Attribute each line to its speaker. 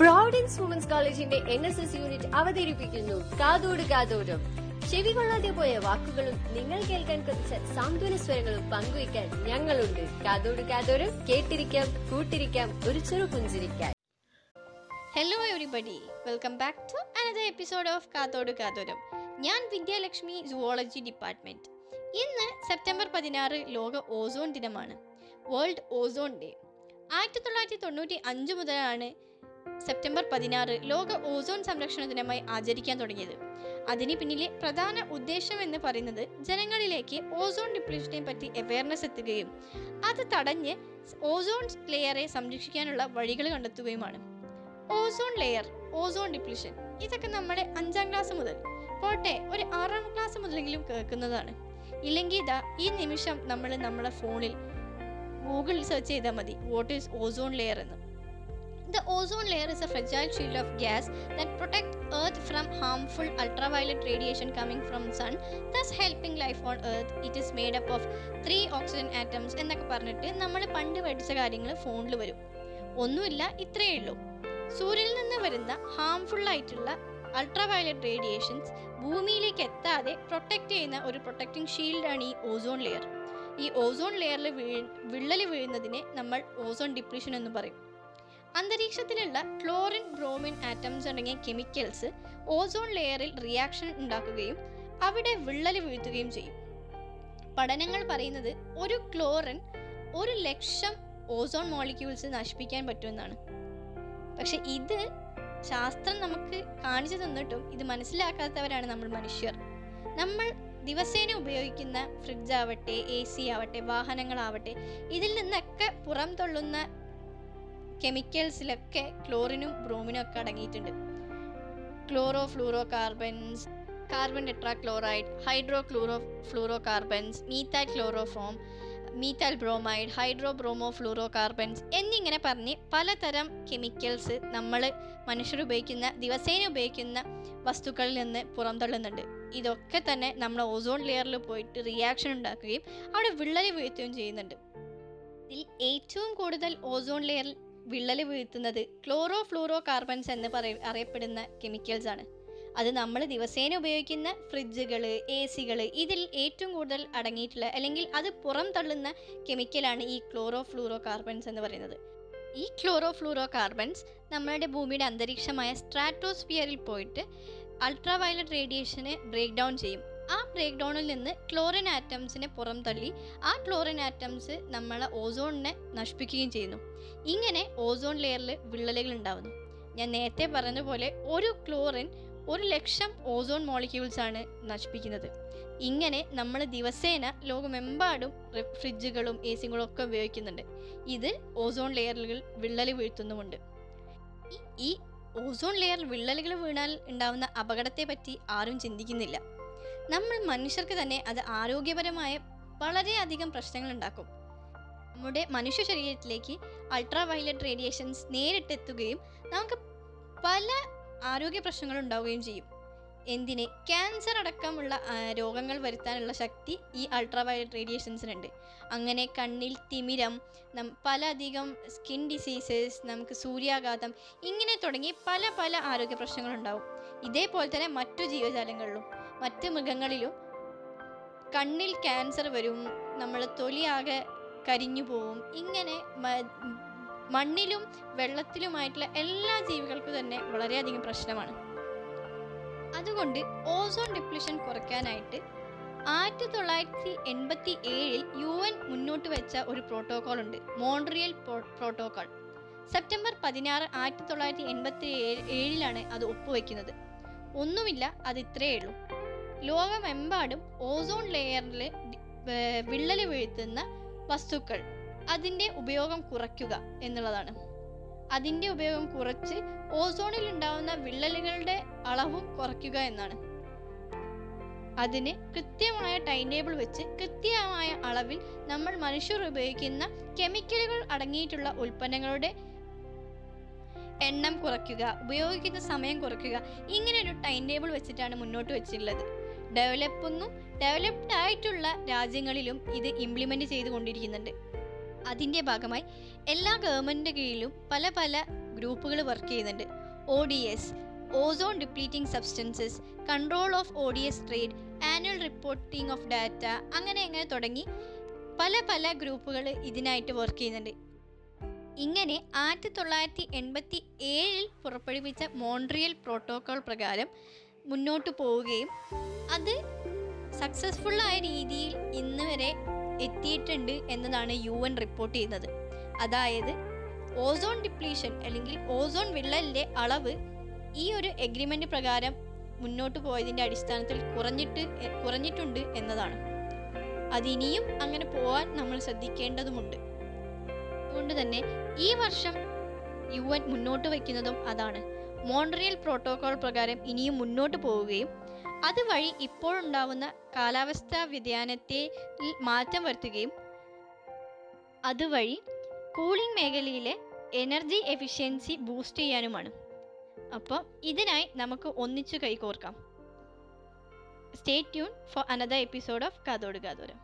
Speaker 1: Providence women's കോളേജിന്റെ N S S unit അവതരിപ്പിക്കുന്നു. കാതോട് കാതോടും ചെവി കൊള്ളാതെ പോയ വാക്കുകളും നിങ്ങൾ കേൾക്കാൻ കൊതിച്ച സാന്ത്വന സ്വരങ്ങളും പങ്കുവയ്ക്കാൻ ഞങ്ങളുണ്ട്. കാതോട് കാതോടും കേട്ടിരിക്കാം കൂട്ടിരിക്കാം ഒരു ചെറു പുഞ്ചിരിക്കാൻ.
Speaker 2: Hello everybody welcome back to another episode of Kathodu Kathoram. ഞാൻ വിദ്യാലക്ഷ്മി സുവോളജി ഡിപ്പാർട്ട്മെന്റ് ഇന്ന് സെപ്റ്റംബർ പതിനാറ് ലോക ഓസോൺ ദിനമാണ്. വേൾഡ് ഓസോൺ ഡേ ആയിരത്തി തൊള്ളായിരത്തി തൊണ്ണൂറ്റി അഞ്ച് മുതലാണ് സെപ്റ്റംബർ പതിനാറ് ലോക ഓസോൺ സംരക്ഷണ ദിനമായി ആചരിക്കാൻ തുടങ്ങിയത്. അതിന് പിന്നിലെ പ്രധാന ഉദ്ദേശം എന്ന് പറയുന്നത് ജനങ്ങളിലേക്ക് ഓസോൺ ഡിപ്ലീഷനെ പറ്റി അവയർനെസ് എത്തുകയും അത് തടഞ്ഞ് ഓസോൺ ലെയറെ സംരക്ഷിക്കാനുള്ള വഴികൾ കണ്ടെത്തുകയുമാണ്. ഓസോൺ ലെയർ ഓസോൺ ഡിപ്ലീഷൻ ഇതൊക്കെ നമ്മുടെ അഞ്ചാം ക്ലാസ് മുതൽ പോട്ടെ ഒരു ആറാം ക്ലാസ് മുതലെങ്കിലും കേൾക്കുന്നതാണ്. ഇല്ലെങ്കിൽ ഇതാ ഈ നിമിഷം നമ്മൾ നമ്മുടെ ഫോണിൽ ഗൂഗിൾ സെർച്ച് ചെയ്താൽ മതി വാട്ട് ഈസ് ഓസോൺ ലെയർ എന്ന്. The ozone layer is a fragile shield of gas that protects Earth from harmful ultraviolet radiation coming from sun, thus helping life on Earth. It is made up of three oxygen atoms എന്നൊക്കെ പറഞ്ഞിട്ട് നമ്മൾ പണ്ട് പഠിച്ച കാര്യങ്ങൾ ഫോണിൽ വരും. ഒന്നുമില്ല ഇത്രയേ ഉള്ളൂ. സൂര്യനിൽ നിന്ന് വരുന്ന ഹാംഫുൾ ആയിട്ടുള്ള അൾട്രാവയലറ്റ് റേഡിയേഷൻസ് ഭൂമിയിലേക്ക് എത്താതെ പ്രൊട്ടക്റ്റ് ചെയ്യുന്ന ഒരു പ്രൊട്ടക്റ്റിംഗ് ഷീൽഡാണ് ഈ ഓസോൺ ലെയർ ഈ ഓസോൺ ലെയറിൽ വീഴ് വിള്ളൽ വീഴുന്നതിനെ നമ്മൾ ഓസോൺ ഡിപ്രഷൻ എന്ന് പറയും. അന്തരീക്ഷത്തിലുള്ള ക്ലോറിൻ ബ്രോമിൻ ആറ്റംസ് അടങ്ങിയ കെമിക്കൽസ് ഓസോൺ ലെയറിൽ റിയാക്ഷൻ ഉണ്ടാക്കുകയും അവിടെ വിള്ളൽ വീഴ്ത്തുകയും ചെയ്യും. പഠനങ്ങൾ പറയുന്നത് ഒരു ക്ലോറിൻ ഒരു ലക്ഷം ഓസോൺ മോളിക്യൂൾസ് നശിപ്പിക്കാൻ പറ്റുമെന്നാണ്. പക്ഷെ ഇത് ശാസ്ത്രം നമുക്ക് കാണിച്ചു തന്നിട്ടും ഇത് മനസ്സിലാക്കാത്തവരാണ് നമ്മൾ മനുഷ്യർ. നമ്മൾ ദിവസേന ഉപയോഗിക്കുന്ന ഫ്രിഡ്ജ് ആവട്ടെ എ സി ആവട്ടെ വാഹനങ്ങളാവട്ടെ ഇതിൽ നിന്നൊക്കെ പുറം തള്ളുന്ന കെമിക്കൽസിലൊക്കെ ക്ലോറിനും ബ്രോമിനും ഒക്കെ അടങ്ങിയിട്ടുണ്ട്. Chlorofluorocarbons carbon tetrachloride hydrochlorofluorocarbons methyl chloroform methyl bromide hydrobromofluorocarbons എന്നിങ്ങനെ പറഞ്ഞ് പലതരം കെമിക്കൽസ് നമ്മൾ മനുഷ്യർ ഉപയോഗിക്കുന്ന ദിവസേന ഉപയോഗിക്കുന്ന വസ്തുക്കളിൽ നിന്ന് പുറന്തള്ളുന്നുണ്ട്. ഇതൊക്കെ തന്നെ നമ്മൾ ഓസോൺ ലെയറിൽ പോയിട്ട് റിയാക്ഷൻ ഉണ്ടാക്കുകയും അവിടെ വിള്ളൽ വീഴ്ത്തുകയും ചെയ്യുന്നുണ്ട്. ഇതിൽ ഏറ്റവും കൂടുതൽ ഓസോൺ ലെയറിൽ വിള്ളൽ വീഴ്ത്തുന്നത് ക്ലോറോ ഫ്ലൂറോ കാർബൺസ് എന്ന് പറയ അറിയപ്പെടുന്ന കെമിക്കൽസ് ആണ്. അത് നമ്മൾ ദിവസേന ഉപയോഗിക്കുന്ന ഫ്രിഡ്ജുകൾ എ സികൾ ഇതിൽ ഏറ്റവും കൂടുതൽ അടങ്ങിയിട്ടുള്ള അല്ലെങ്കിൽ അത് പുറം തള്ളുന്ന കെമിക്കലാണ് ഈ ക്ലോറോ ഫ്ലൂറോ കാർബൺസ് എന്ന് പറയുന്നത്. ഈ ക്ലോറോ ഫ്ലൂറോ കാർബൺസ് നമ്മളുടെ ഭൂമിയുടെ അന്തരീക്ഷമായ സ്ട്രാറ്റോസ്ഫിയറിൽ പോയിട്ട് അൾട്രാവയലറ്റ് റേഡിയേഷനെ ബ്രേക്ക് ഡൗൺ ചെയ്യും. ആ ബ്രേക്ക് ഡൗണിൽ നിന്ന് ക്ലോറിൻ ആറ്റംസിനെ പുറം തള്ളി ആ ക്ലോറിൻ ആറ്റംസ് നമ്മളെ ഓസോണിനെ നശിപ്പിക്കുകയും ചെയ്യുന്നു. ഇങ്ങനെ ഓസോൺ ലെയറിൽ വിള്ളലുകൾ ഉണ്ടാകുന്നു ഞാൻ നേരത്തെ പറഞ്ഞ പോലെ ഒരു ക്ലോറിൻ ഒരു ലക്ഷം ഓസോൺ മോളിക്യൂൾസ് ആണ് നശിപ്പിക്കുന്നത്. ഇങ്ങനെ നമ്മൾ ദിവസേന ലോകമെമ്പാടും ഫ്രിഡ്ജുകളും എ സികളും ഒക്കെ ഉപയോഗിക്കുന്നുണ്ട്. ഇത് ഓസോൺ ലെയറുകൾ വിള്ളൽ വീഴ്ത്തുന്നുമുണ്ട്. ഈ- ഓസോൺ ലെയർ വിള്ളലുകൾ വീണാൽ ഉണ്ടാവുന്ന അപകടത്തെ പറ്റി ആരും ചിന്തിക്കുന്നില്ല. നമ്മൾ മനുഷ്യർക്ക് തന്നെ അത് ആരോഗ്യപരമായ വളരെയധികം പ്രശ്നങ്ങൾ ഉണ്ടാക്കും നമ്മുടെ മനുഷ്യ ശരീരത്തിലേക്ക് അൾട്രാ വയലറ്റ് റേഡിയേഷൻസ് നേരിട്ടെത്തുകയും നമുക്ക് പല ആരോഗ്യ പ്രശ്നങ്ങൾ ഉണ്ടാവുകയും ചെയ്യും. എന്തിനെ? ക്യാൻസർ അടക്കമുള്ള രോഗങ്ങൾ വരുത്താനുള്ള ശക്തി ഈ അൾട്രാ വയലറ്റ് റേഡിയേഷൻസിനുണ്ട് അങ്ങനെ കണ്ണിൽ തിമിരം നം പല അധികം സ്കിൻ ഡിസീസസ് നമുക്ക് സൂര്യാഘാതം ഇങ്ങനെ തുടങ്ങി പല പല ആരോഗ്യ പ്രശ്നങ്ങളുണ്ടാവും. ഇതേപോലെ തന്നെ മറ്റു ജീവജാലങ്ങളിലും മറ്റ് മൃഗങ്ങളിലും കണ്ണിൽ ക്യാൻസർ വരും നമ്മൾ തൊലിയാകെ കരിഞ്ഞു പോവും. ഇങ്ങനെ മണ്ണിലും വെള്ളത്തിലുമായിട്ടുള്ള എല്ലാ ജീവികൾക്കും തന്നെ വളരെയധികം പ്രശ്നമാണ്. അതുകൊണ്ട് ഓസോൺ ഡിപ്ലിഷൻ കുറയ്ക്കാനായിട്ട് ആയിരത്തി തൊള്ളായിരത്തി എൺപത്തി ഏഴിൽ യു എൻ മുന്നോട്ട് വെച്ച ഒരു പ്രോട്ടോകോൾ ഉണ്ട്. മോൺട്രിയൽ പ്രോട്ടോകോൾ സെപ്റ്റംബർ പതിനാറ് ആയിരത്തി തൊള്ളായിരത്തി എൺപത്തി ഏഴ് ഏഴിലാണ് അത് ഒപ്പുവെക്കുന്നത്. ഒന്നുമില്ല അത് ഇത്രയേ ഉള്ളൂ. ലോകമെമ്പാടും ഓസോൺ ലെയറിൽ വിള്ളൽ വീഴ്ത്തുന്ന വസ്തുക്കൾ അതിന്റെ ഉപയോഗം കുറയ്ക്കുക എന്നുള്ളതാണ്. അതിന്റെ ഉപയോഗം കുറച്ച് ഓസോണിൽ ഉണ്ടാവുന്ന വിള്ളലുകളുടെ അളവും കുറയ്ക്കുക എന്നാണ്. അതിന് കൃത്യമായ ടൈം ടേബിൾ വെച്ച് കൃത്യമായ അളവിൽ നമ്മൾ മനുഷ്യർ ഉപയോഗിക്കുന്ന കെമിക്കലുകൾ അടങ്ങിയിട്ടുള്ള ഉൽപ്പന്നങ്ങളുടെ എണ്ണം കുറയ്ക്കുക ഉപയോഗിക്കുന്ന സമയം കുറയ്ക്കുക ഇങ്ങനെ ഒരു ടൈം ടേബിൾ വെച്ചിട്ടാണ് മുന്നോട്ട് വെച്ചിട്ടുള്ളത്. ഡെവലപ്പിങ്ങും ഡെവലപ്ഡ് ആയിട്ടുള്ള രാജ്യങ്ങളിലും ഇത് ഇംപ്ലിമെന്റ് ചെയ്തുകൊണ്ടിരിക്കുന്നുണ്ട്. അതിന്റെ ഭാഗമായി എല്ലാ ഗവൺമെന്റ് കീഴിലും പല പല ഗ്രൂപ്പുകൾ വർക്ക് ചെയ്യുന്നുണ്ട്. O D S ozone depleting substances control of O D S trade annual reporting of data അങ്ങനെ അങ്ങനെ തുടങ്ങി പല പല ഗ്രൂപ്പുകൾ ഇതിനായിട്ട് വർക്ക് ചെയ്യുന്നുണ്ട്. ഇങ്ങനെ ആയിരത്തി തൊള്ളായിരത്തി എൺപത്തി ഏഴിൽ പുറപ്പെടുവിച്ച മോൺട്രിയൽ പ്രോട്ടോകോൾ പ്രകാരം മുന്നോട്ട് പോവുകയും അത് സക്സസ്ഫുള്ളായ രീതിയിൽ ഇന്ന് വരെ എത്തിയിട്ടുണ്ട് എന്നതാണ് യു എൻ റിപ്പോർട്ട് ചെയ്യുന്നത്. അതായത് ഓസോൺ ഡിപ്ലീഷൻ അല്ലെങ്കിൽ ഓസോൺ വിള്ളലിന്റെ അളവ് ഈ ഒരു എഗ്രിമെന്റ് പ്രകാരം മുന്നോട്ട് പോയതിന്റെ അടിസ്ഥാനത്തിൽ കുറഞ്ഞിട്ട് കുറഞ്ഞിട്ടുണ്ട് എന്നതാണ്. അതിനിയും അങ്ങനെ പോവാൻ നമ്മൾ ശ്രദ്ധിക്കേണ്ടതുമുണ്ട്. അതുകൊണ്ട് തന്നെ ഈ വർഷം യു എൻ മുന്നോട്ട് വയ്ക്കുന്നതും അതാണ്. മോൺട്രിയൽ പ്രോട്ടോകോൾ പ്രകാരം ഇനിയും മുന്നോട്ട് പോവുകയും അതുവഴി ഇപ്പോഴുണ്ടാവുന്ന കാലാവസ്ഥാ വ്യതിയാനത്തെ മാറ്റം വരുത്തുകയും അതുവഴി കൂളിംഗ് മേഖലയിലെ എനർജി എഫിഷ്യൻസി ബൂസ്റ്റ് ചെയ്യാനുമാണ്. അപ്പം ഇതിനായി നമുക്ക് ഒന്നിച്ചു കൈകോർക്കാം. Stay tune for another episode of Kathodu Kathoram